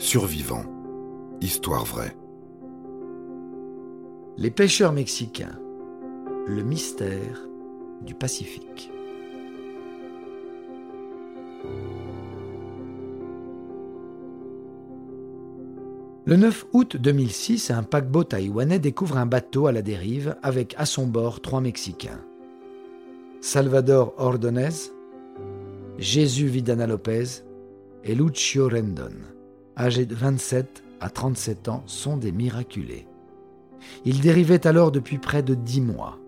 Survivants. Histoire vraie. Les pêcheurs mexicains. Le mystère du Pacifique. Le 9 août 2006, un paquebot taïwanais découvre un bateau à la dérive avec à son bord trois Mexicains. Salvador Ordonez, Jésus Vidana Lopez et Lucio Rendon, âgés de 27 à 37 ans, sont des miraculés. Ils dérivaient alors depuis près de dix mois.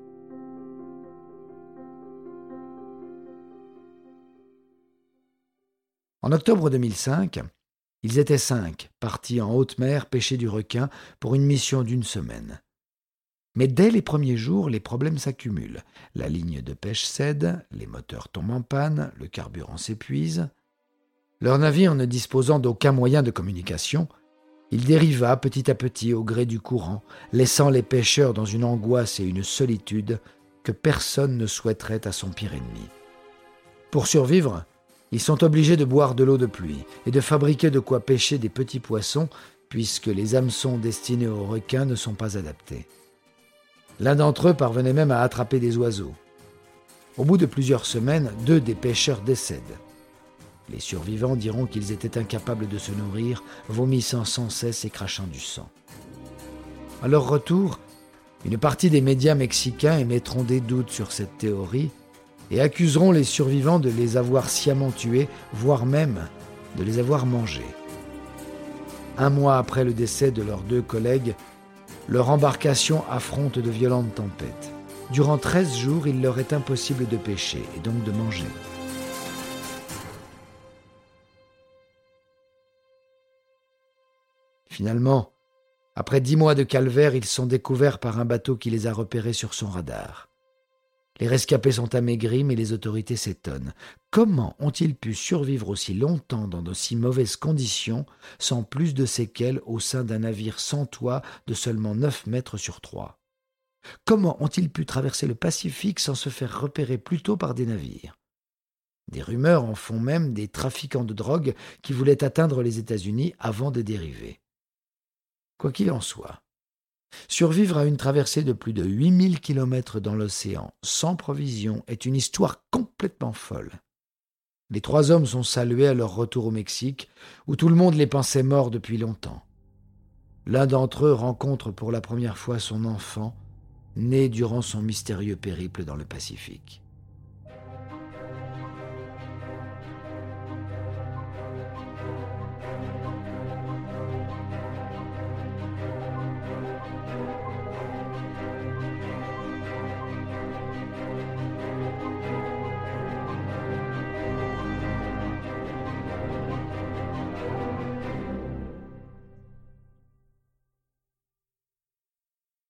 En octobre 2005, ils étaient cinq, partis en haute mer pêcher du requin pour une mission d'une semaine. Mais dès les premiers jours, les problèmes s'accumulent. La ligne de pêche cède, les moteurs tombent en panne, le carburant s'épuise. Leur navire ne disposant d'aucun moyen de communication, il dériva petit à petit au gré du courant, laissant les pêcheurs dans une angoisse et une solitude que personne ne souhaiterait à son pire ennemi. Pour survivre, ils sont obligés de boire de l'eau de pluie et de fabriquer de quoi pêcher des petits poissons, puisque les hameçons destinés aux requins ne sont pas adaptés. L'un d'entre eux parvenait même à attraper des oiseaux. Au bout de plusieurs semaines, deux des pêcheurs décèdent. Les survivants diront qu'ils étaient incapables de se nourrir, vomissant sans cesse et crachant du sang. À leur retour, une partie des médias mexicains émettront des doutes sur cette théorie et accuseront les survivants de les avoir sciemment tués, voire même de les avoir mangés. Un mois après le décès de leurs deux collègues, leur embarcation affronte de violentes tempêtes. Durant 13 jours, il leur est impossible de pêcher et donc de manger. Finalement, après dix mois de calvaire, ils sont découverts par un bateau qui les a repérés sur son radar. Les rescapés sont amaigris, mais les autorités s'étonnent. Comment ont-ils pu survivre aussi longtemps dans de si mauvaises conditions, sans plus de séquelles au sein d'un navire sans toit de seulement 9 mètres sur 3 Comment ont-ils pu traverser le Pacifique sans se faire repérer plus tôt par des navires? Des rumeurs en font même des trafiquants de drogue qui voulaient atteindre les États-Unis avant de dériver. Quoi qu'il en soit, Survivre à une traversée de plus de 8000 kilomètres dans l'océan sans provision est une histoire complètement folle. Les trois hommes sont salués à leur retour au Mexique, où tout le monde les pensait morts depuis longtemps. L'un d'entre eux rencontre pour la première fois son enfant, né durant son mystérieux périple dans le Pacifique.